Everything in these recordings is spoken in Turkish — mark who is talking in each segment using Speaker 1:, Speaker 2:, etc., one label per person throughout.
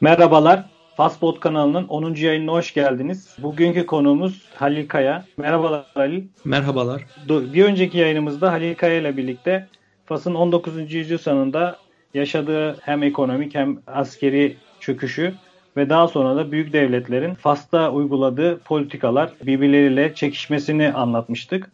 Speaker 1: Merhabalar. Fastbot kanalının 10. yayınına hoş geldiniz. Bugünkü konuğumuz Halil Kaya. Merhabalar Halil.
Speaker 2: Merhabalar.
Speaker 1: Bir önceki yayınımızda Halil Kaya ile birlikte Fas'ın 19. yüzyıl sonunda yaşadığı hem ekonomik hem askeri çöküşü ve daha sonra da büyük devletlerin Fas'ta uyguladığı politikalar birbirleriyle çekişmesini anlatmıştık.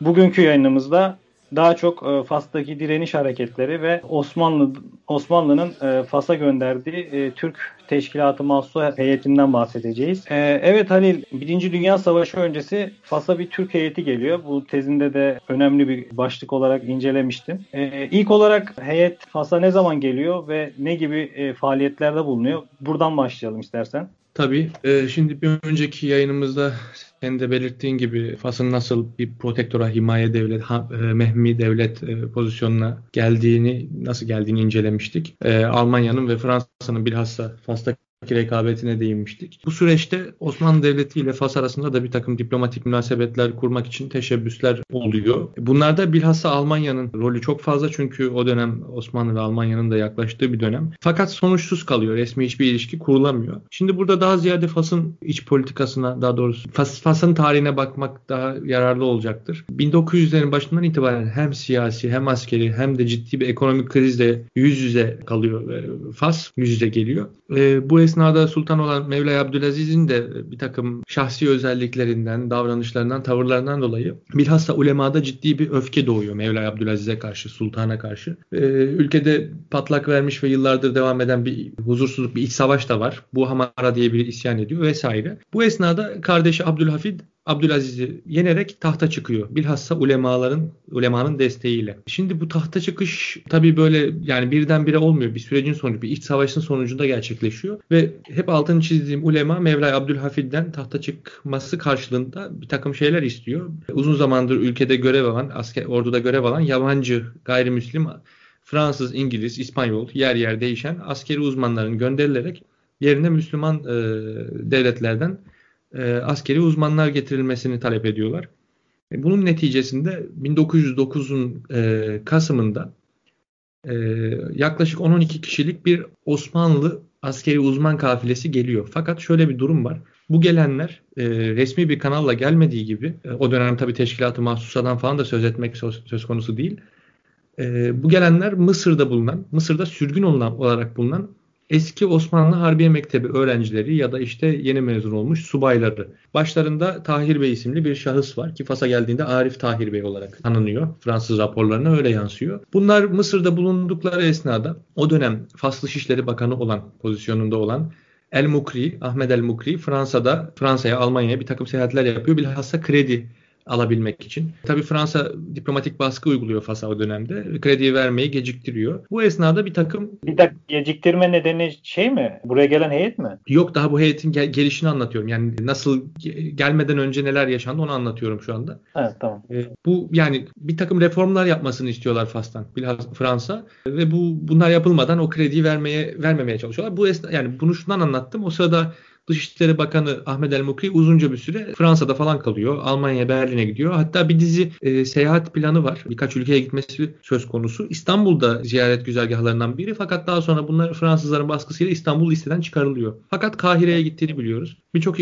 Speaker 1: Bugünkü yayınımızda daha çok e, Fas'taki direniş hareketleri ve Osmanlı Osmanlı'nın e, Fas'a gönderdiği e, Türk Teşkilatı Mahsusu heyetinden bahsedeceğiz. evet Halil, Birinci Dünya Savaşı öncesi Fas'a bir Türk heyeti geliyor. Bu tezinde de önemli bir başlık olarak incelemiştim. İlk olarak heyet Fas'a ne zaman geliyor ve ne gibi faaliyetlerde bulunuyor? Buradan başlayalım istersen.
Speaker 2: Tabii. E, şimdi bir önceki yayınımızda sen de belirttiğin gibi Fas'ın nasıl bir protektora, himaye devlet, ha, e, mehmi devlet e, pozisyonuna geldiğini, nasıl geldiğini incelemiştik. E, Almanya'nın ve Fransa'nın bilhassa Fas'ta rekabetine değinmiştik. Bu süreçte Osmanlı Devleti ile Fas arasında da bir takım diplomatik münasebetler kurmak için teşebbüsler oluyor. Bunlarda bilhassa Almanya'nın rolü çok fazla çünkü o dönem Osmanlı ve Almanya'nın da yaklaştığı bir dönem. Fakat sonuçsuz kalıyor. Resmi hiçbir ilişki kurulamıyor. Şimdi burada daha ziyade Fas'ın iç politikasına daha doğrusu Fas, Fas'ın tarihine bakmak daha yararlı olacaktır. 1900'lerin başından itibaren hem siyasi hem askeri hem de ciddi bir ekonomik krizle yüz yüze kalıyor. Fas yüz yüze geliyor. Bu esnada sultan olan Mevla Abdülaziz'in de bir takım şahsi özelliklerinden, davranışlarından, tavırlarından dolayı bilhassa ulemada ciddi bir öfke doğuyor Mevla Abdülaziz'e karşı, sultana karşı. Ee, ülkede patlak vermiş ve yıllardır devam eden bir huzursuzluk, bir iç savaş da var. Bu Hamara diye biri isyan ediyor vesaire. Bu esnada kardeşi Abdülhafid Abdülaziz'i yenerek tahta çıkıyor. Bilhassa ulemaların ulemanın desteğiyle. Şimdi bu tahta çıkış tabii böyle yani birdenbire olmuyor. Bir sürecin sonucu, bir iç savaşın sonucunda gerçekleşiyor ve hep altını çizdiğim ulema Mevla Abdülhafid'den tahta çıkması karşılığında bir takım şeyler istiyor. Uzun zamandır ülkede görev alan, asker orduda görev alan yabancı gayrimüslim Fransız, İngiliz, İspanyol yer yer değişen askeri uzmanların gönderilerek yerine Müslüman e, devletlerden e, askeri uzmanlar getirilmesini talep ediyorlar. E, bunun neticesinde 1909'un e, Kasım'ında e, yaklaşık 10-12 kişilik bir Osmanlı askeri uzman kafilesi geliyor. Fakat şöyle bir durum var. Bu gelenler e, resmi bir kanalla gelmediği gibi, e, o dönem tabii teşkilatı mahsusadan falan da söz etmek söz, söz konusu değil. E, bu gelenler Mısır'da bulunan, Mısır'da sürgün olan, olarak bulunan eski Osmanlı Harbiye Mektebi öğrencileri ya da işte yeni mezun olmuş subayları. Başlarında Tahir Bey isimli bir şahıs var ki Fas'a geldiğinde Arif Tahir Bey olarak tanınıyor. Fransız raporlarına öyle yansıyor. Bunlar Mısır'da bulundukları esnada o dönem Fas Dışişleri Bakanı olan pozisyonunda olan El Mukri, Ahmet El Mukri Fransa'da, Fransa'ya, Almanya'ya bir takım seyahatler yapıyor. Bilhassa kredi alabilmek için. Tabii Fransa diplomatik baskı uyguluyor Fas'a o dönemde. Krediyi vermeyi geciktiriyor. Bu esnada bir takım...
Speaker 1: Bir dakika geciktirme nedeni şey mi? Buraya gelen heyet mi?
Speaker 2: Yok daha bu heyetin gel- gelişini anlatıyorum. Yani nasıl gelmeden önce neler yaşandı onu anlatıyorum şu anda.
Speaker 1: Evet tamam.
Speaker 2: Ee, bu yani bir takım reformlar yapmasını istiyorlar Fas'tan. Bilhassa Fransa ve bu bunlar yapılmadan o krediyi vermeye vermemeye çalışıyorlar. Bu esna yani bunu şundan anlattım. O sırada Dışişleri Bakanı Ahmet El Mukri uzunca bir süre Fransa'da falan kalıyor. Almanya, Berlin'e gidiyor. Hatta bir dizi e, seyahat planı var. Birkaç ülkeye gitmesi söz konusu. İstanbul'da ziyaret güzergahlarından biri. Fakat daha sonra bunlar Fransızların baskısıyla İstanbul listeden çıkarılıyor. Fakat Kahire'ye gittiğini biliyoruz. Birçok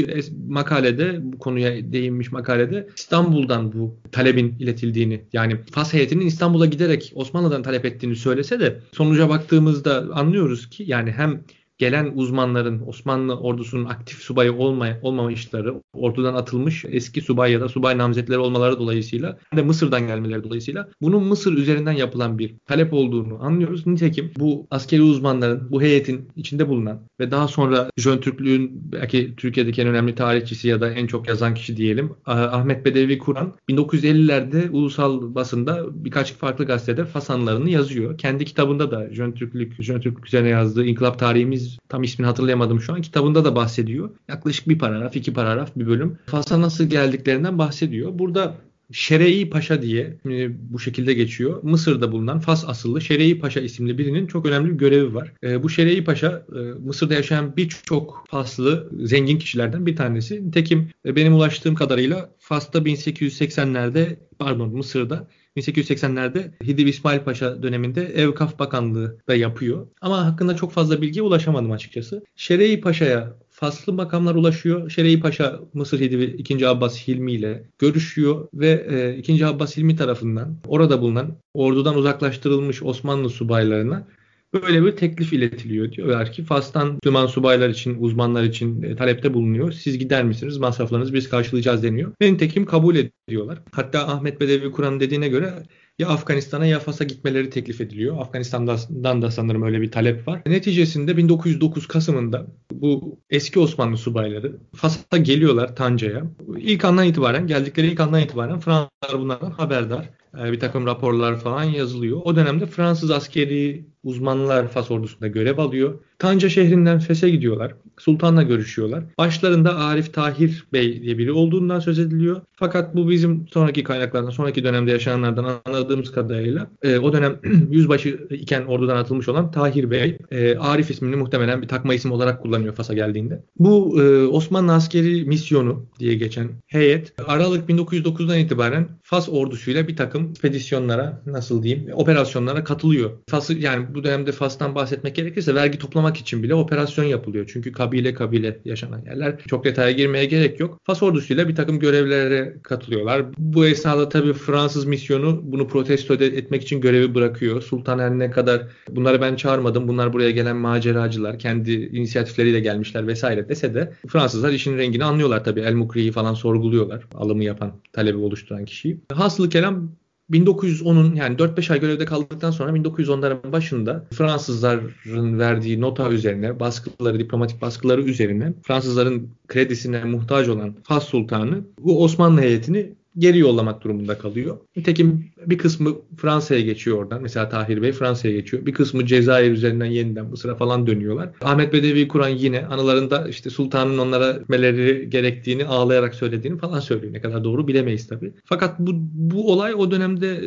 Speaker 2: makalede bu konuya değinmiş makalede İstanbul'dan bu talebin iletildiğini yani Fas heyetinin İstanbul'a giderek Osmanlı'dan talep ettiğini söylese de sonuca baktığımızda anlıyoruz ki yani hem gelen uzmanların Osmanlı ordusunun aktif subayı olmay olmamışları, ordudan atılmış eski subay ya da subay namzetleri olmaları dolayısıyla de Mısır'dan gelmeleri dolayısıyla bunun Mısır üzerinden yapılan bir talep olduğunu anlıyoruz. Nitekim bu askeri uzmanların, bu heyetin içinde bulunan ve daha sonra Jön Türklüğün belki Türkiye'deki en önemli tarihçisi ya da en çok yazan kişi diyelim Ahmet Bedevi Kur'an 1950'lerde ulusal basında birkaç farklı gazetede fasanlarını yazıyor. Kendi kitabında da Jön Türklük, Jön Türklük üzerine yazdığı İnkılap Tarihimiz tam ismini hatırlayamadım şu an. Kitabında da bahsediyor. Yaklaşık bir paragraf, iki paragraf bir bölüm. Fas'a nasıl geldiklerinden bahsediyor. Burada Şerei Paşa diye e, bu şekilde geçiyor. Mısır'da bulunan Fas asıllı Şerei Paşa isimli birinin çok önemli bir görevi var. E, bu Şerei Paşa e, Mısır'da yaşayan birçok Faslı zengin kişilerden bir tanesi. Nitekim benim ulaştığım kadarıyla Fas'ta 1880'lerde pardon Mısır'da 1880'lerde Hidiv İsmail Paşa döneminde Evkaf Bakanlığı da yapıyor. Ama hakkında çok fazla bilgiye ulaşamadım açıkçası. Şerei Paşa'ya faslı makamlar ulaşıyor. Şerei Paşa Mısır Hidivi 2. Abbas Hilmi ile görüşüyor ve e, 2. Abbas Hilmi tarafından orada bulunan ordudan uzaklaştırılmış Osmanlı subaylarına böyle bir teklif iletiliyor. Diyorlar ki Fas'tan Müslüman subaylar için, uzmanlar için e, talepte bulunuyor. Siz gider misiniz? Masraflarınızı biz karşılayacağız deniyor. Ve nitekim kabul ediyorlar. Hatta Ahmet Bedevi Kur'an dediğine göre ya Afganistan'a ya Fas'a gitmeleri teklif ediliyor. Afganistan'dan da sanırım öyle bir talep var. Neticesinde 1909 Kasım'ında bu eski Osmanlı subayları Fas'a geliyorlar Tanca'ya. İlk andan itibaren, geldikleri ilk andan itibaren Fransızlar bunlardan haberdar. Ee, bir takım raporlar falan yazılıyor. O dönemde Fransız askeri uzmanlar Fas ordusunda görev alıyor. Tanca şehrinden Fes'e gidiyorlar. Sultan'la görüşüyorlar. Başlarında Arif Tahir Bey diye biri olduğundan söz ediliyor. Fakat bu bizim sonraki kaynaklardan, sonraki dönemde yaşananlardan anladığımız kadarıyla e, o dönem yüzbaşı iken ordudan atılmış olan Tahir Bey e, Arif ismini muhtemelen bir takma isim olarak kullanıyor Fas'a geldiğinde. Bu e, Osmanlı askeri misyonu diye geçen heyet Aralık 1909'dan itibaren Fas ordusuyla bir takım expedisyonlara nasıl diyeyim operasyonlara katılıyor. Fas'ı yani bu dönemde Fas'tan bahsetmek gerekirse vergi toplamak için bile operasyon yapılıyor. Çünkü kabile kabile yaşanan yerler. Çok detaya girmeye gerek yok. Fas ordusuyla bir takım görevlere katılıyorlar. Bu esnada tabii Fransız misyonu bunu protesto etmek için görevi bırakıyor. Sultan her ne kadar bunları ben çağırmadım. Bunlar buraya gelen maceracılar. Kendi inisiyatifleriyle gelmişler vesaire dese de Fransızlar işin rengini anlıyorlar tabii. El Mukri'yi falan sorguluyorlar. Alımı yapan, talebi oluşturan kişiyi. Hasılı kelam 1910'un yani 4-5 ay görevde kaldıktan sonra 1910'ların başında Fransızların verdiği nota üzerine baskıları, diplomatik baskıları üzerine Fransızların kredisine muhtaç olan Fas Sultanı bu Osmanlı heyetini geri yollamak durumunda kalıyor. Nitekim bir kısmı Fransa'ya geçiyor oradan. Mesela Tahir Bey Fransa'ya geçiyor. Bir kısmı Cezayir üzerinden yeniden Mısır'a falan dönüyorlar. Ahmet Bedevi Kur'an yine anılarında işte sultanın onlara meleri gerektiğini ağlayarak söylediğini falan söylüyor. Ne kadar doğru bilemeyiz tabii. Fakat bu, bu olay o dönemde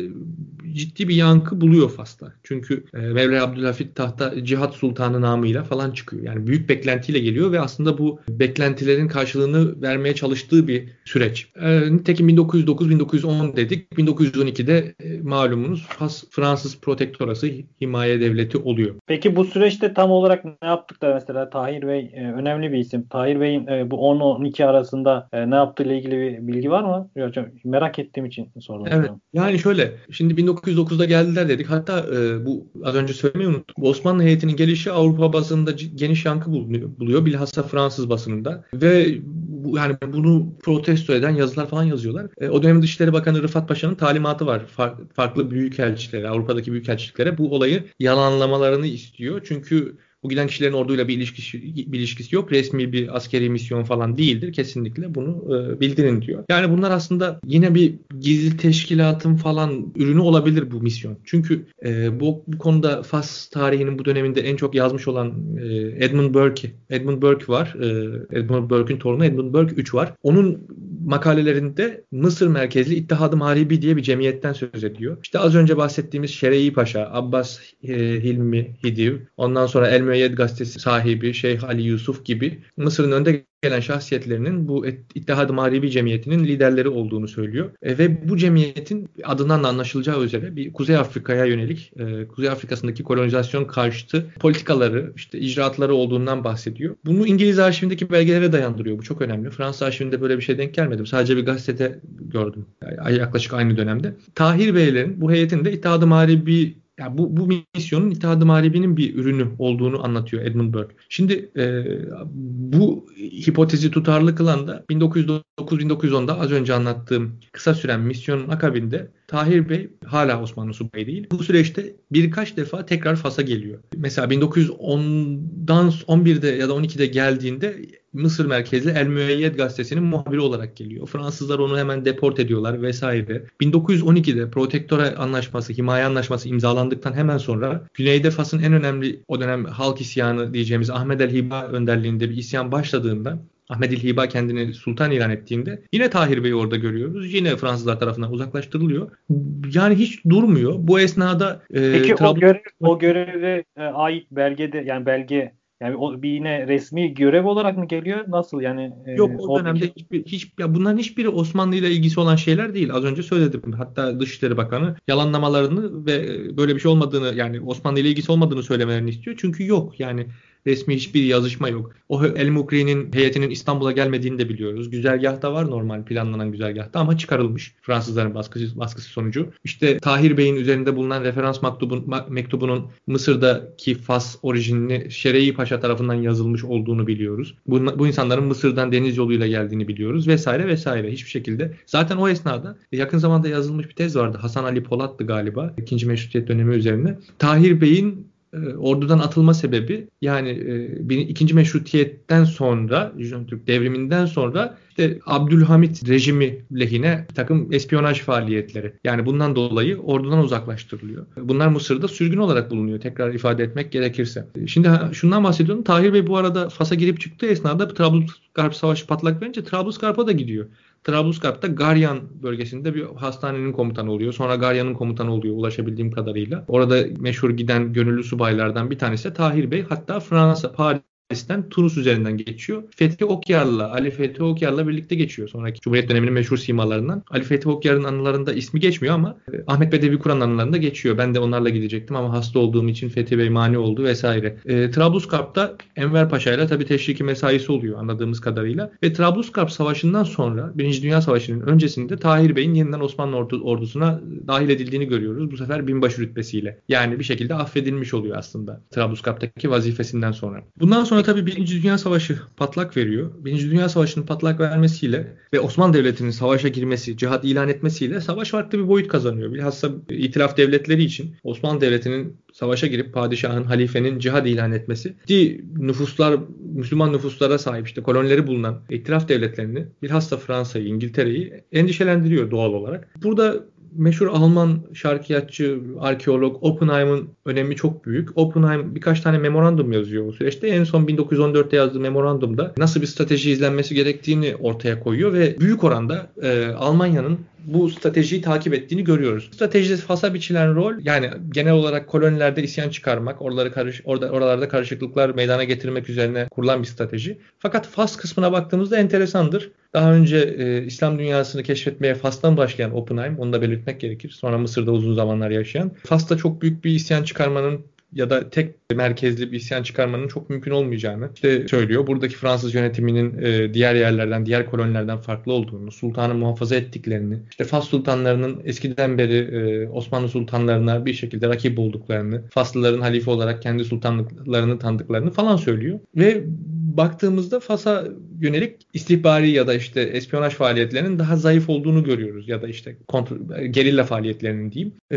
Speaker 2: ciddi bir yankı buluyor Fas'ta. Çünkü e, Mevla Abdülhafit tahta Cihat Sultanı namıyla falan çıkıyor. Yani büyük beklentiyle geliyor ve aslında bu beklentilerin karşılığını vermeye çalıştığı bir süreç. E, nitekim 1909-1910 dedik. 1912'de e, malumunuz Fas Fransız protektorası himaye devleti oluyor.
Speaker 1: Peki bu süreçte tam olarak ne yaptık da mesela Tahir Bey e, önemli bir isim. Tahir Bey'in e, bu 10-12 arasında e, ne yaptığı ile ilgili bir bilgi var mı? Merak ettiğim için sordum.
Speaker 2: Evet. Yani şöyle. Şimdi 1909'da geldiler dedik. Hatta e, bu az önce söylemeyi unuttum. Bu Osmanlı heyetinin gelişi Avrupa basınında geniş yankı bulunuyor, buluyor. Bilhassa Fransız basınında. Ve bu, yani bunu protesto eden yazılar falan yazıyorlar. E, o dönem Dışişleri Bakanı Rıfat Paşa'nın talimatı var. Far, farklı büyükelçilere, Avrupa'daki büyükelçiliklere bu olayı yalanlamalarını istiyor. Çünkü bu giden kişilerin orduyla bir ilişkisi, bir ilişkisi yok. Resmi bir askeri misyon falan değildir. Kesinlikle bunu e, bildirin diyor. Yani bunlar aslında yine bir gizli teşkilatın falan ürünü olabilir bu misyon. Çünkü e, bu, bu konuda Fas tarihinin bu döneminde en çok yazmış olan e, Edmund Burke. Edmund Burke var. E, Edmund Burke'ün torunu Edmund Burke 3 var. Onun makalelerinde Mısır merkezli İttihad-ı Mahribi diye bir cemiyetten söz ediyor. İşte az önce bahsettiğimiz Şerei Paşa, Abbas e, Hilmi Hidiv, ondan sonra El Müeyyed gazetesi sahibi Şeyh Ali Yusuf gibi Mısır'ın önde gelen şahsiyetlerinin bu İttihad-ı Mağribi Cemiyeti'nin liderleri olduğunu söylüyor. E, ve bu cemiyetin adından da anlaşılacağı üzere bir Kuzey Afrika'ya yönelik e, Kuzey Afrika'sındaki kolonizasyon karşıtı politikaları, işte icraatları olduğundan bahsediyor. Bunu İngiliz arşivindeki belgelere dayandırıyor. Bu çok önemli. Fransız arşivinde böyle bir şey denk gelmedim. Sadece bir gazetede gördüm. Yani yaklaşık aynı dönemde. Tahir Beylerin bu heyetin de İttihad-ı Mağribi yani bu, bu misyonun İttihad-ı Mağribi'nin bir ürünü olduğunu anlatıyor Edmund Burke. Şimdi e, bu hipotezi tutarlı kılan da 1909-1910'da az önce anlattığım kısa süren misyonun akabinde Tahir Bey hala Osmanlı subayı değil. Bu süreçte birkaç defa tekrar Fas'a geliyor. Mesela 1910'dan 11'de ya da 12'de geldiğinde Mısır merkezli El Müeyyed gazetesinin muhabiri olarak geliyor. Fransızlar onu hemen deport ediyorlar vesaire. 1912'de Protektora Anlaşması, Himaye Anlaşması imzalandıktan hemen sonra Güneyde Fas'ın en önemli o dönem halk isyanı diyeceğimiz Ahmed El Hiba önderliğinde bir isyan başladığında Ahmet İl Hiba kendini sultan ilan ettiğinde yine Tahir Bey'i orada görüyoruz. Yine Fransızlar tarafından uzaklaştırılıyor. Yani hiç durmuyor. Bu esnada
Speaker 1: e, Peki Trabzon... o, görev, o göreve e, ait belgede yani belge Yani o bir yine resmi görev olarak mı geliyor? Nasıl yani?
Speaker 2: E, Yok o dönemde hiçbir, hiç, ya bunların hiçbiri Osmanlı ile ilgisi olan şeyler değil. Az önce söyledim. Hatta Dışişleri Bakanı yalanlamalarını ve böyle bir şey olmadığını yani Osmanlı ile ilgisi olmadığını söylemelerini istiyor. Çünkü yok yani resmi hiçbir yazışma yok. O El Mukri'nin heyetinin İstanbul'a gelmediğini de biliyoruz. Güzergahta var normal planlanan güzergahta ama çıkarılmış Fransızların baskısı, baskısı sonucu. İşte Tahir Bey'in üzerinde bulunan referans mektubun, mektubunun Mısır'daki Fas orijinli Şerei Paşa tarafından yazılmış olduğunu biliyoruz. Bu, bu insanların Mısır'dan deniz yoluyla geldiğini biliyoruz vesaire vesaire. Hiçbir şekilde. Zaten o esnada yakın zamanda yazılmış bir tez vardı. Hasan Ali Polat'tı galiba. ikinci meşrutiyet dönemi üzerine. Tahir Bey'in e, ordudan atılma sebebi yani e, ikinci meşrutiyetten sonra Türk devriminden sonra işte Abdülhamit rejimi lehine bir takım espiyonaj faaliyetleri. Yani bundan dolayı ordudan uzaklaştırılıyor. Bunlar Mısır'da sürgün olarak bulunuyor. Tekrar ifade etmek gerekirse. Şimdi şundan bahsediyorum. Tahir Bey bu arada Fas'a girip çıktığı esnada Trablusgarp Savaşı patlak verince Trablusgarp'a da gidiyor. Trablusgarp'ta Garyan bölgesinde bir hastanenin komutanı oluyor. Sonra Garyan'ın komutanı oluyor ulaşabildiğim kadarıyla. Orada meşhur giden gönüllü subaylardan bir tanesi Tahir Bey. Hatta Fransa, Paris Paris'ten Tunus üzerinden geçiyor. Fethi Okyar'la, Ali Fethi Okyar'la birlikte geçiyor. Sonraki Cumhuriyet döneminin meşhur simalarından. Ali Fethi Okyar'ın anılarında ismi geçmiyor ama e, Ahmet Bedevi Kur'an anılarında geçiyor. Ben de onlarla gidecektim ama hasta olduğum için Fethi Bey mani oldu vesaire. E, Trablusgarp'ta Enver Paşa ile tabii teşriki mesaisi oluyor anladığımız kadarıyla. Ve Trablusgarp Savaşı'ndan sonra Birinci Dünya Savaşı'nın öncesinde Tahir Bey'in yeniden Osmanlı ordu, ordusuna dahil edildiğini görüyoruz. Bu sefer binbaşı rütbesiyle. Yani bir şekilde affedilmiş oluyor aslında Trablusgarp'taki vazifesinden sonra. Bundan sonra Sonra tabii Birinci Dünya Savaşı patlak veriyor. Birinci Dünya Savaşı'nın patlak vermesiyle ve Osmanlı Devleti'nin savaşa girmesi, cihat ilan etmesiyle savaş farklı bir boyut kazanıyor. Bilhassa itilaf devletleri için Osmanlı Devleti'nin savaşa girip padişahın, halifenin cihad ilan etmesi ciddi nüfuslar, Müslüman nüfuslara sahip işte kolonileri bulunan itilaf devletlerini bilhassa Fransa'yı, İngiltere'yi endişelendiriyor doğal olarak. Burada meşhur Alman şarkiyatçı, arkeolog Oppenheim'ın önemi çok büyük. Oppenheim birkaç tane memorandum yazıyor o süreçte. En son 1914'te yazdığı memorandumda nasıl bir strateji izlenmesi gerektiğini ortaya koyuyor ve büyük oranda e, Almanya'nın bu stratejiyi takip ettiğini görüyoruz. Stratejide Fas'a biçilen rol yani genel olarak kolonilerde isyan çıkarmak, oraları karış, orada oralarda karışıklıklar meydana getirmek üzerine kurulan bir strateji. Fakat Fas kısmına baktığımızda enteresandır. Daha önce e, İslam dünyasını keşfetmeye Fas'tan başlayan Oppenheim, onu da belirtmek gerekir. Sonra Mısır'da uzun zamanlar yaşayan. Fas'ta çok büyük bir isyan çıkarmanın ya da tek merkezli bir isyan çıkarmanın çok mümkün olmayacağını işte söylüyor. Buradaki Fransız yönetiminin e, diğer yerlerden, diğer kolonilerden farklı olduğunu, sultanı muhafaza ettiklerini, işte Fas sultanlarının eskiden beri e, Osmanlı sultanlarına bir şekilde rakip olduklarını, Faslıların halife olarak kendi sultanlıklarını tanıdıklarını falan söylüyor. Ve baktığımızda Fas'a yönelik istihbari ya da işte espiyonaj faaliyetlerinin daha zayıf olduğunu görüyoruz ya da işte kontrol, gerilla faaliyetlerinin diyeyim. Ee,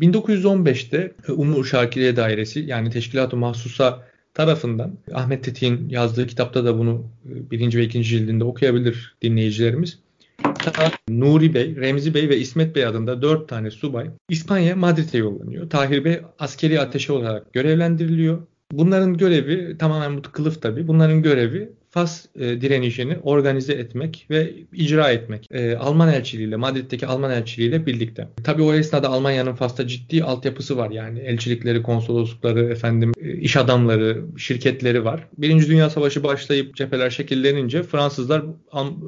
Speaker 2: 1915'te Umur Şakiriye Dairesi yani Teşkilat-ı Mahsusa tarafından Ahmet Tetik'in yazdığı kitapta da bunu e, birinci ve ikinci cildinde okuyabilir dinleyicilerimiz. Nuri Bey, Remzi Bey ve İsmet Bey adında dört tane subay İspanya Madrid'e yollanıyor. Tahir Bey askeri ateşi olarak görevlendiriliyor. Bunların görevi tamamen bu kılıf tabii. Bunların görevi Fas e, direnişini organize etmek ve icra etmek. E, Alman elçiliğiyle, Madrid'deki Alman elçiliğiyle birlikte. Tabii o esnada Almanya'nın Fas'ta ciddi altyapısı var. Yani elçilikleri, konsoloslukları, efendim e, iş adamları, şirketleri var. Birinci Dünya Savaşı başlayıp cepheler şekillenince Fransızlar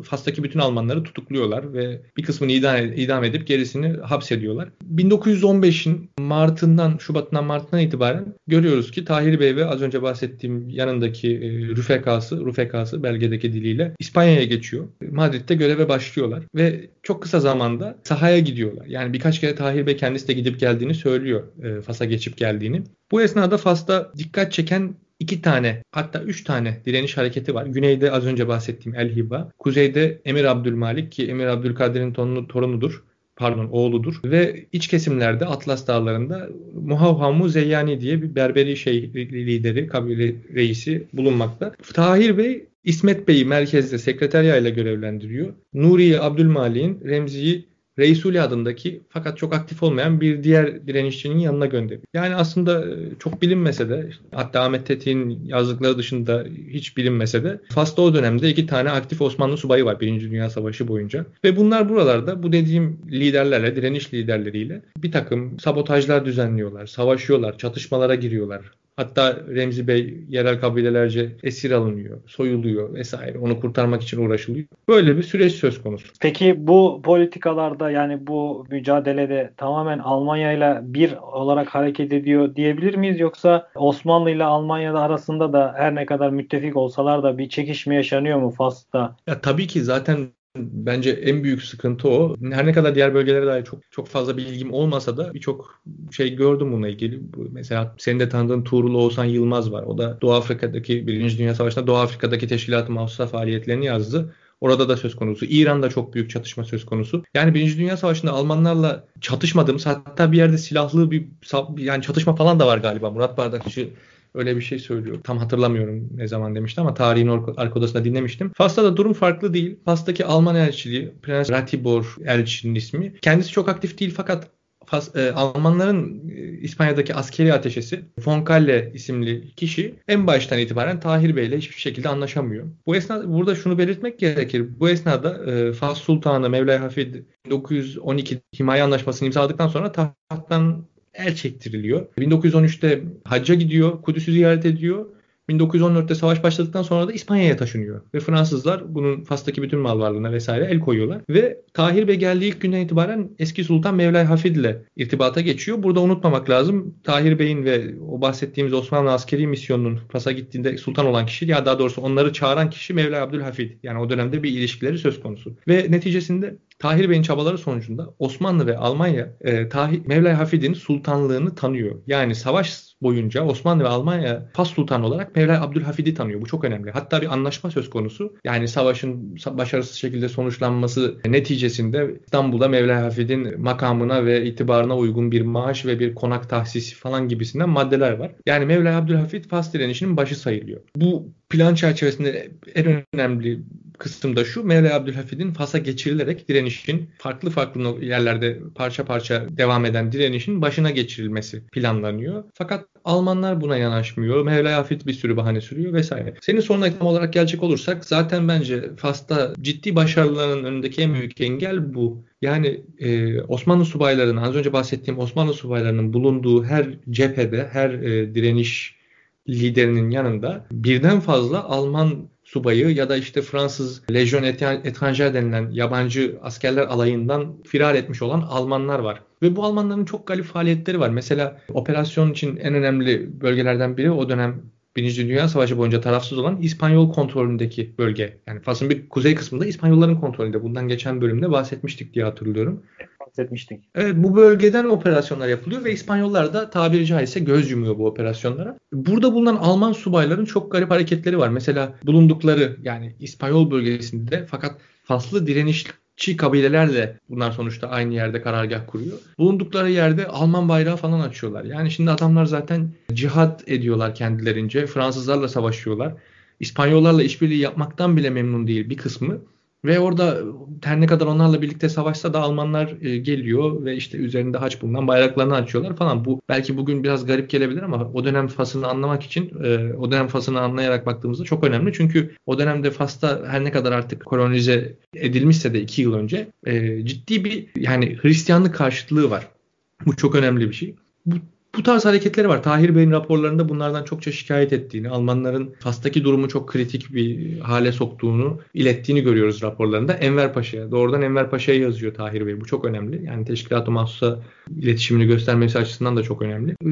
Speaker 2: Fas'taki bütün Almanları tutukluyorlar ve bir kısmını idam, idam edip gerisini hapsediyorlar. 1915'in Mart'ından, Şubat'ından Mart'tan itibaren görüyoruz ki Tahir Bey ve az önce bahsettiğim yanındaki e, Rüfekası, Rüfek STK'sı belgedeki diliyle İspanya'ya geçiyor. Madrid'de göreve başlıyorlar ve çok kısa zamanda sahaya gidiyorlar. Yani birkaç kere Tahir Bey kendisi de gidip geldiğini söylüyor. E, Fas'a geçip geldiğini. Bu esnada Fas'ta dikkat çeken iki tane hatta üç tane direniş hareketi var. Güneyde az önce bahsettiğim El Hiba. Kuzeyde Emir Abdülmalik ki Emir Abdülkadir'in torunudur pardon oğludur ve iç kesimlerde Atlas Dağları'nda Muhavhamu Zeyyani diye bir Berberi şey lideri, kabile reisi bulunmakta. Tahir Bey İsmet Bey'i merkezde sekreterya görevlendiriyor. Nuriye Abdülmalik'in Remzi'yi Reisuli adındaki fakat çok aktif olmayan bir diğer direnişçinin yanına gönderiyor. Yani aslında e, çok bilinmese de hatta Ahmet Tetik'in yazdıkları dışında hiç bilinmese de Fas'ta o dönemde iki tane aktif Osmanlı subayı var Birinci Dünya Savaşı boyunca. Ve bunlar buralarda bu dediğim liderlerle, direniş liderleriyle bir takım sabotajlar düzenliyorlar, savaşıyorlar, çatışmalara giriyorlar Hatta Remzi Bey yerel kabilelerce esir alınıyor, soyuluyor vesaire. Onu kurtarmak için uğraşılıyor. Böyle bir süreç söz konusu.
Speaker 1: Peki bu politikalarda yani bu mücadelede tamamen Almanya ile bir olarak hareket ediyor diyebilir miyiz? Yoksa Osmanlı ile Almanya arasında da her ne kadar müttefik olsalar da bir çekişme yaşanıyor mu Fas'ta?
Speaker 2: Ya tabii ki zaten Bence en büyük sıkıntı o. Her ne kadar diğer bölgelere dair çok çok fazla bilgim olmasa da birçok şey gördüm bununla ilgili. Mesela senin de tanıdığın Tuğrul Oğuzhan Yılmaz var. O da Doğu Afrika'daki Birinci Dünya Savaşı'nda Doğu Afrika'daki teşkilat-ı mahsusa faaliyetlerini yazdı. Orada da söz konusu. İran'da çok büyük çatışma söz konusu. Yani Birinci Dünya Savaşı'nda Almanlarla çatışmadığımız hatta bir yerde silahlı bir yani çatışma falan da var galiba. Murat Bardakçı öyle bir şey söylüyor. Tam hatırlamıyorum ne zaman demişti ama tarihin arka odasında dinlemiştim. Fas'ta da durum farklı değil. Fas'taki Alman elçiliği Prens Ratibor elçinin ismi. Kendisi çok aktif değil fakat Fas, e, Almanların e, İspanya'daki askeri ateşesi Von Kalle isimli kişi en baştan itibaren Tahir Bey ile hiçbir şekilde anlaşamıyor. Bu esnada burada şunu belirtmek gerekir. Bu esnada e, Fas Sultanı Mevlay Hafid 1912 himaye anlaşmasını imzaladıktan sonra tahttan el çektiriliyor. 1913'te hacca gidiyor, Kudüs'ü ziyaret ediyor. 1914'te savaş başladıktan sonra da İspanya'ya taşınıyor. Ve Fransızlar bunun Fas'taki bütün mal varlığına vesaire el koyuyorlar. Ve Tahir Bey geldiği ilk günden itibaren eski Sultan Mevlay Hafid ile irtibata geçiyor. Burada unutmamak lazım. Tahir Bey'in ve o bahsettiğimiz Osmanlı askeri misyonunun Fas'a gittiğinde sultan olan kişi ya daha doğrusu onları çağıran kişi Mevlay Abdülhafid. Yani o dönemde bir ilişkileri söz konusu. Ve neticesinde Tahir Bey'in çabaları sonucunda Osmanlı ve Almanya e, Tahir, Mevlay Hafid'in sultanlığını tanıyor. Yani savaş boyunca Osmanlı ve Almanya Fas Sultanı olarak Mevlay Abdülhafid'i tanıyor. Bu çok önemli. Hatta bir anlaşma söz konusu. Yani savaşın başarısız şekilde sonuçlanması neticesinde İstanbul'da Mevlay Hafid'in makamına ve itibarına uygun bir maaş ve bir konak tahsisi falan gibisinden maddeler var. Yani Mevlay Abdülhafid Fas direnişinin başı sayılıyor. Bu plan çerçevesinde en önemli kısım da şu. Mevla Abdülhafid'in Fas'a geçirilerek direnişin farklı farklı yerlerde parça parça devam eden direnişin başına geçirilmesi planlanıyor. Fakat Almanlar buna yanaşmıyor. Mevla Hafid bir sürü bahane sürüyor vesaire. Senin soruna tam olarak gelecek olursak zaten bence Fas'ta ciddi başarıların önündeki en büyük engel bu. Yani e, Osmanlı subaylarının az önce bahsettiğim Osmanlı subaylarının bulunduğu her cephede, her e, direniş liderinin yanında birden fazla Alman subayı ya da işte Fransız Legion Étrangère denilen yabancı askerler alayından firar etmiş olan Almanlar var. Ve bu Almanların çok galip faaliyetleri var. Mesela operasyon için en önemli bölgelerden biri o dönem Birinci Dünya Savaşı boyunca tarafsız olan İspanyol kontrolündeki bölge. Yani Fas'ın bir kuzey kısmında İspanyolların kontrolünde. Bundan geçen bölümde bahsetmiştik diye hatırlıyorum.
Speaker 1: Bahsetmiştik.
Speaker 2: Evet bu bölgeden operasyonlar yapılıyor ve İspanyollar da tabiri caizse göz yumuyor bu operasyonlara. Burada bulunan Alman subayların çok garip hareketleri var. Mesela bulundukları yani İspanyol bölgesinde fakat faslı direniş Çi kabilelerle bunlar sonuçta aynı yerde karargah kuruyor. Bulundukları yerde Alman bayrağı falan açıyorlar. Yani şimdi adamlar zaten cihat ediyorlar kendilerince. Fransızlarla savaşıyorlar. İspanyollarla işbirliği yapmaktan bile memnun değil bir kısmı. Ve orada her ne kadar onlarla birlikte savaşsa da Almanlar e, geliyor ve işte üzerinde haç bulunan bayraklarını açıyorlar falan. Bu belki bugün biraz garip gelebilir ama o dönem Fas'ını anlamak için e, o dönem Fas'ını anlayarak baktığımızda çok önemli. Çünkü o dönemde Fas'ta her ne kadar artık kolonize edilmişse de iki yıl önce e, ciddi bir yani Hristiyanlık karşıtlığı var. Bu çok önemli bir şey. Bu bu tarz hareketleri var. Tahir Bey'in raporlarında bunlardan çokça şikayet ettiğini, Almanların Fas'taki durumu çok kritik bir hale soktuğunu ilettiğini görüyoruz raporlarında. Enver Paşa'ya, doğrudan Enver Paşa'ya yazıyor Tahir Bey. Bu çok önemli. Yani teşkilat-ı mahsusa iletişimini göstermesi açısından da çok önemli. Ee,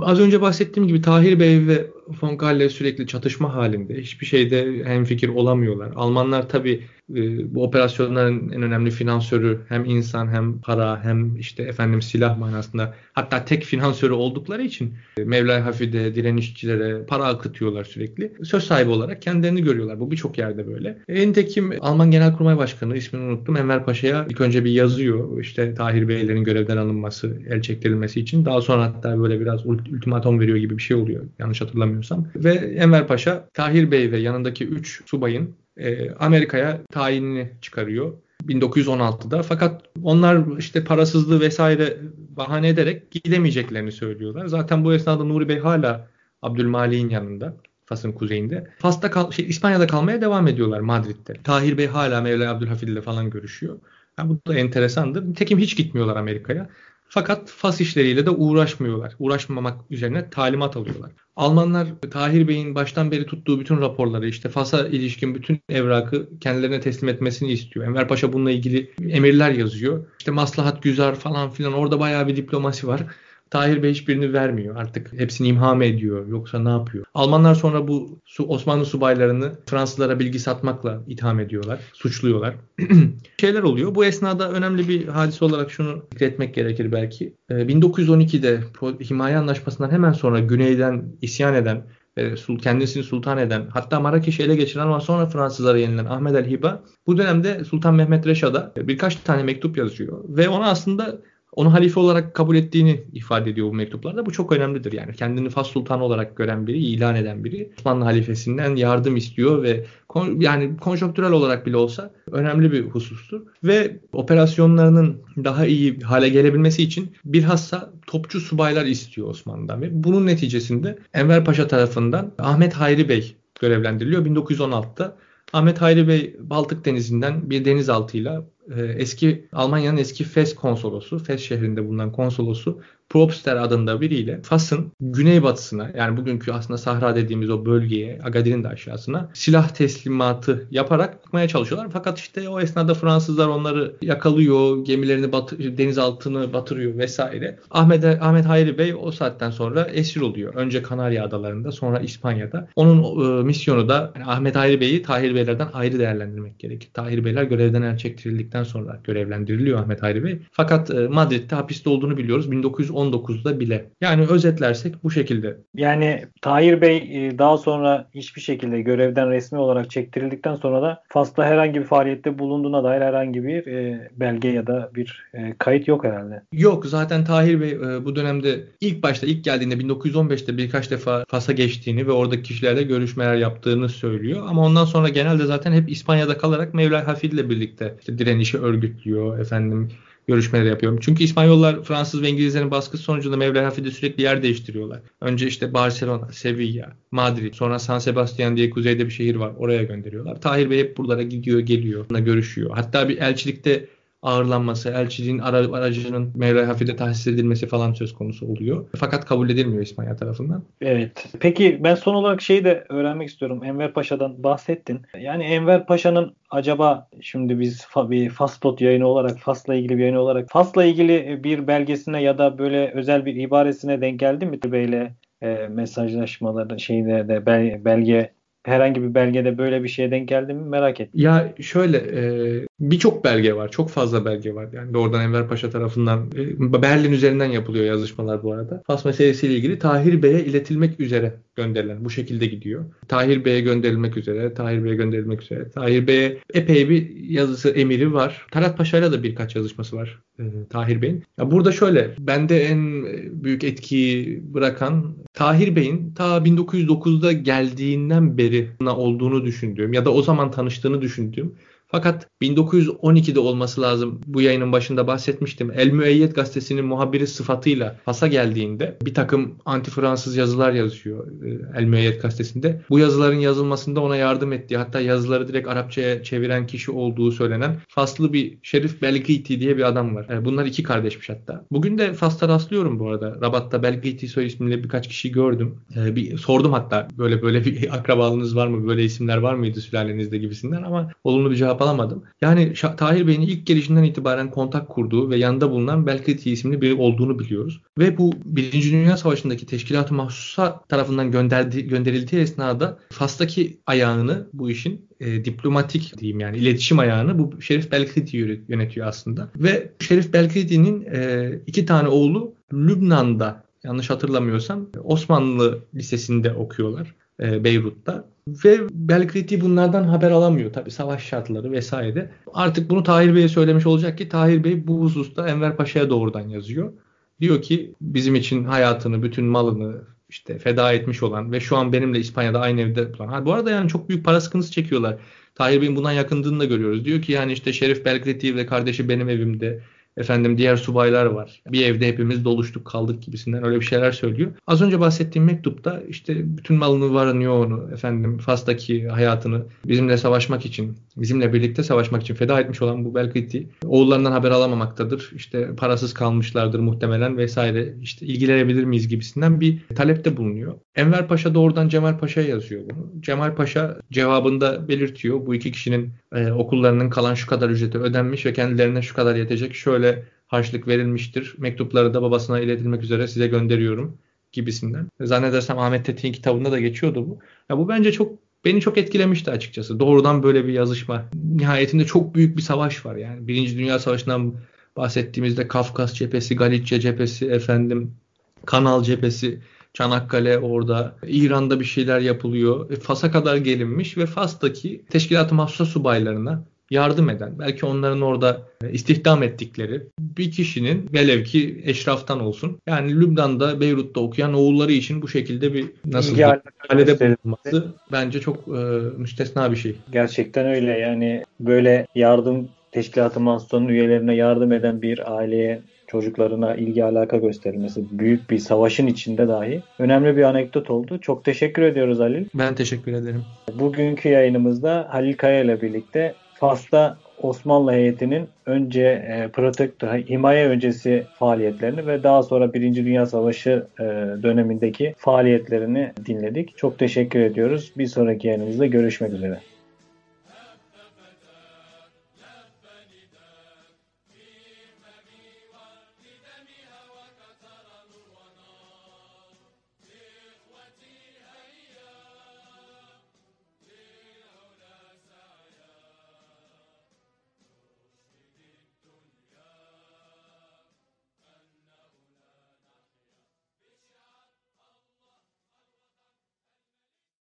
Speaker 2: az önce bahsettiğim gibi Tahir Bey ve von Galle sürekli çatışma halinde. Hiçbir şeyde hemfikir olamıyorlar. Almanlar tabii e, bu operasyonların en önemli finansörü hem insan hem para hem işte efendim silah manasında hatta tek finansörü oldukları için e, Mevlay Hafide, direnişçilere para akıtıyorlar sürekli. Söz sahibi olarak kendilerini görüyorlar. Bu birçok yerde böyle. En tekim Alman Genelkurmay Başkanı ismini unuttum. Enver Paşa'ya ilk önce bir yazıyor. İşte Tahir Beylerin görevden alınması, el çektirilmesi için. Daha sonra hatta böyle biraz ultimatom veriyor gibi bir şey oluyor. Yanlış hatırlamıyorsam. Ve Enver Paşa Tahir Bey ve yanındaki 3 subayın e, Amerika'ya tayinini çıkarıyor. 1916'da fakat onlar işte parasızlığı vesaire bahane ederek gidemeyeceklerini söylüyorlar. Zaten bu esnada Nuri Bey hala Abdülmalik'in yanında. Fas'ın kuzeyinde. Fas'ta kal şey, İspanya'da kalmaya devam ediyorlar Madrid'de. Tahir Bey hala Mevla Abdülhafid ile falan görüşüyor. Yani bu da enteresandır. Tekim hiç gitmiyorlar Amerika'ya. Fakat Fas işleriyle de uğraşmıyorlar. Uğraşmamak üzerine talimat alıyorlar. Almanlar Tahir Bey'in baştan beri tuttuğu bütün raporları işte Fas'a ilişkin bütün evrakı kendilerine teslim etmesini istiyor. Enver Paşa bununla ilgili emirler yazıyor. İşte maslahat güzar falan filan orada bayağı bir diplomasi var. Tahir Bey hiçbirini vermiyor. Artık hepsini imha ediyor yoksa ne yapıyor? Almanlar sonra bu Osmanlı subaylarını Fransızlara bilgi satmakla itham ediyorlar, suçluyorlar. Şeyler oluyor. Bu esnada önemli bir hadise olarak şunu zikretmek gerekir belki. 1912'de ee, Himaye Anlaşması'ndan hemen sonra güneyden isyan eden ve kendisini sultan eden hatta Marrakeş'i ele geçiren ama sonra Fransızlara yenilen Ahmet el Hiba bu dönemde Sultan Mehmet Reşad'a birkaç tane mektup yazıyor ve ona aslında onu halife olarak kabul ettiğini ifade ediyor bu mektuplarda. Bu çok önemlidir yani. Kendini Fas Sultanı olarak gören biri, ilan eden biri Osmanlı halifesinden yardım istiyor ve yani konjonktürel olarak bile olsa önemli bir husustur. Ve operasyonlarının daha iyi hale gelebilmesi için bilhassa topçu subaylar istiyor Osmanlı'dan ve bunun neticesinde Enver Paşa tarafından Ahmet Hayri Bey görevlendiriliyor 1916'da. Ahmet Hayri Bey Baltık Denizi'nden bir denizaltıyla eski Almanya'nın eski Fes konsolosu, Fes şehrinde bulunan konsolosu Probster adında biriyle Fas'ın güneybatısına yani bugünkü aslında Sahra dediğimiz o bölgeye, Agadir'in de aşağısına silah teslimatı yaparak çıkmaya çalışıyorlar. Fakat işte o esnada Fransızlar onları yakalıyor, gemilerini batı, denizaltını batırıyor vesaire. Ahmet Ahmet Hayri Bey o saatten sonra esir oluyor. Önce Kanarya Adalarında, sonra İspanya'da. Onun e, misyonu da yani Ahmet Hayri Bey'i Tahir Beylerden ayrı değerlendirmek gerekir. Tahir Beyler görevden el çektirildikten sonra görevlendiriliyor Ahmet Hayri Bey. Fakat e, Madrid'de hapiste olduğunu biliyoruz. 1910 19'da bile. Yani özetlersek bu şekilde.
Speaker 1: Yani Tahir Bey e, daha sonra hiçbir şekilde görevden resmi olarak çektirildikten sonra da Fas'ta herhangi bir faaliyette bulunduğuna dair herhangi bir e, belge ya da bir kayıt yok herhalde.
Speaker 2: Yok zaten Tahir Bey bu dönemde ilk başta ilk geldiğinde 1915'te birkaç defa Fas'a geçtiğini ve oradaki kişilerle görüşmeler yaptığını söylüyor. Ama ondan sonra genelde zaten hep İspanya'da kalarak Mevla Hafid ile birlikte işte direnişi örgütlüyor. Efendim görüşmeler yapıyorum. Çünkü İspanyollar Fransız ve İngilizlerin baskısı sonucunda Mevla Hafid'e sürekli yer değiştiriyorlar. Önce işte Barcelona, Sevilla, Madrid, sonra San Sebastian diye kuzeyde bir şehir var. Oraya gönderiyorlar. Tahir Bey hep buralara gidiyor, geliyor, görüşüyor. Hatta bir elçilikte ağırlanması, elçiliğin aracının Mevla Hafid'e tahsis edilmesi falan söz konusu oluyor. Fakat kabul edilmiyor İspanya tarafından.
Speaker 1: Evet. Peki ben son olarak şeyi de öğrenmek istiyorum. Enver Paşa'dan bahsettin. Yani Enver Paşa'nın acaba şimdi biz bir Faspot yayını olarak Fas'la ilgili bir yayın olarak Fas'la ilgili bir belgesine ya da böyle özel bir ibaresine denk geldi mi Bey'le e, mesajlaşmaları şeyde de belge herhangi bir belgede böyle bir şeye denk geldi mi merak ettim.
Speaker 2: Ya şöyle e, birçok belge var. Çok fazla belge var. Yani doğrudan Enver Paşa tarafından e, Berlin üzerinden yapılıyor yazışmalar bu arada. Fas meselesiyle ilgili Tahir Bey'e iletilmek üzere gönderilen bu şekilde gidiyor. Tahir Bey'e gönderilmek üzere, Tahir Bey'e gönderilmek üzere. Tahir Bey'e epey bir yazısı, emiri var. Talat Paşa'yla da birkaç yazışması var e, Tahir Bey'in. Ya burada şöyle, bende en büyük etkiyi bırakan Tahir Bey'in ta 1909'da geldiğinden beri olduğunu düşündüğüm ya da o zaman tanıştığını düşündüğüm fakat 1912'de olması lazım. Bu yayının başında bahsetmiştim. El Müeyyet gazetesinin muhabiri sıfatıyla Fas'a geldiğinde bir takım anti-Fransız yazılar yazıyor e, El Müeyyet gazetesinde. Bu yazıların yazılmasında ona yardım ettiği hatta yazıları direkt Arapçaya çeviren kişi olduğu söylenen Faslı bir Şerif Belgiti diye bir adam var. E, bunlar iki kardeşmiş hatta. Bugün de Fas'ta rastlıyorum bu arada. Rabat'ta Belgiti soy ismiyle birkaç kişi gördüm. E, bir sordum hatta böyle böyle bir akrabalığınız var mı? Böyle isimler var mıydı sülalenizde gibisinden ama olumlu bir cevap alamadım. Yani Tahir Bey'in ilk gelişinden itibaren kontak kurduğu ve yanında bulunan Belketi isimli biri olduğunu biliyoruz. Ve bu Birinci Dünya Savaşı'ndaki Teşkilat-ı Mahsusa tarafından gönderdi, gönderildiği esnada Fas'taki ayağını bu işin e, diplomatik diyeyim yani iletişim ayağını bu Şerif Belketi yönetiyor aslında. Ve Şerif Belketi'nin e, iki tane oğlu Lübnan'da yanlış hatırlamıyorsam Osmanlı Lisesi'nde okuyorlar e, Beyrut'ta. Ve Belgriti bunlardan haber alamıyor tabi savaş şartları vesaire. Artık bunu Tahir Bey'e söylemiş olacak ki Tahir Bey bu hususta Enver Paşa'ya doğrudan yazıyor. Diyor ki bizim için hayatını, bütün malını işte feda etmiş olan ve şu an benimle İspanya'da aynı evde olan. Ha, bu arada yani çok büyük para sıkıntısı çekiyorlar. Tahir Bey'in bundan yakındığını da görüyoruz. Diyor ki yani işte Şerif Belgriti ve kardeşi benim evimde Efendim diğer subaylar var. Bir evde hepimiz doluştuk kaldık gibisinden öyle bir şeyler söylüyor. Az önce bahsettiğim mektupta işte bütün malını varını yoğunu efendim Fas'taki hayatını bizimle savaşmak için, bizimle birlikte savaşmak için feda etmiş olan bu Belkıti oğullarından haber alamamaktadır. İşte parasız kalmışlardır muhtemelen vesaire. İşte ilgilenebilir miyiz gibisinden bir talepte bulunuyor. Enver Paşa doğrudan Cemal Paşa'ya yazıyor bunu. Cemal Paşa cevabında belirtiyor. Bu iki kişinin e, okullarının kalan şu kadar ücreti ödenmiş ve kendilerine şu kadar yetecek şöyle harçlık verilmiştir. Mektupları da babasına iletilmek üzere size gönderiyorum gibisinden. Zannedersem Ahmet Tetik'in kitabında da geçiyordu bu. Ya bu bence çok beni çok etkilemişti açıkçası. Doğrudan böyle bir yazışma. Nihayetinde çok büyük bir savaş var yani. Birinci Dünya Savaşı'ndan bahsettiğimizde Kafkas cephesi, Galicia cephesi, efendim Kanal cephesi, Çanakkale orada, İran'da bir şeyler yapılıyor. E, Fas'a kadar gelinmiş ve Fas'taki teşkilat-ı mahsusa subaylarına yardım eden, belki onların orada e, istihdam ettikleri bir kişinin velev ki eşraftan olsun. Yani Lübnan'da, Beyrut'ta okuyan oğulları için bu şekilde bir nasıl halede bulunması bence çok e, müstesna bir şey.
Speaker 1: Gerçekten öyle yani böyle yardım teşkilatı mahsusanın üyelerine yardım eden bir aileye çocuklarına ilgi alaka gösterilmesi büyük bir savaşın içinde dahi önemli bir anekdot oldu. Çok teşekkür ediyoruz Halil.
Speaker 2: Ben teşekkür ederim.
Speaker 1: Bugünkü yayınımızda Halil Kaya ile birlikte Fas'ta Osmanlı heyetinin önce e, protektor, himaye öncesi faaliyetlerini ve daha sonra Birinci Dünya Savaşı e, dönemindeki faaliyetlerini dinledik. Çok teşekkür ediyoruz. Bir sonraki yayınımızda görüşmek üzere.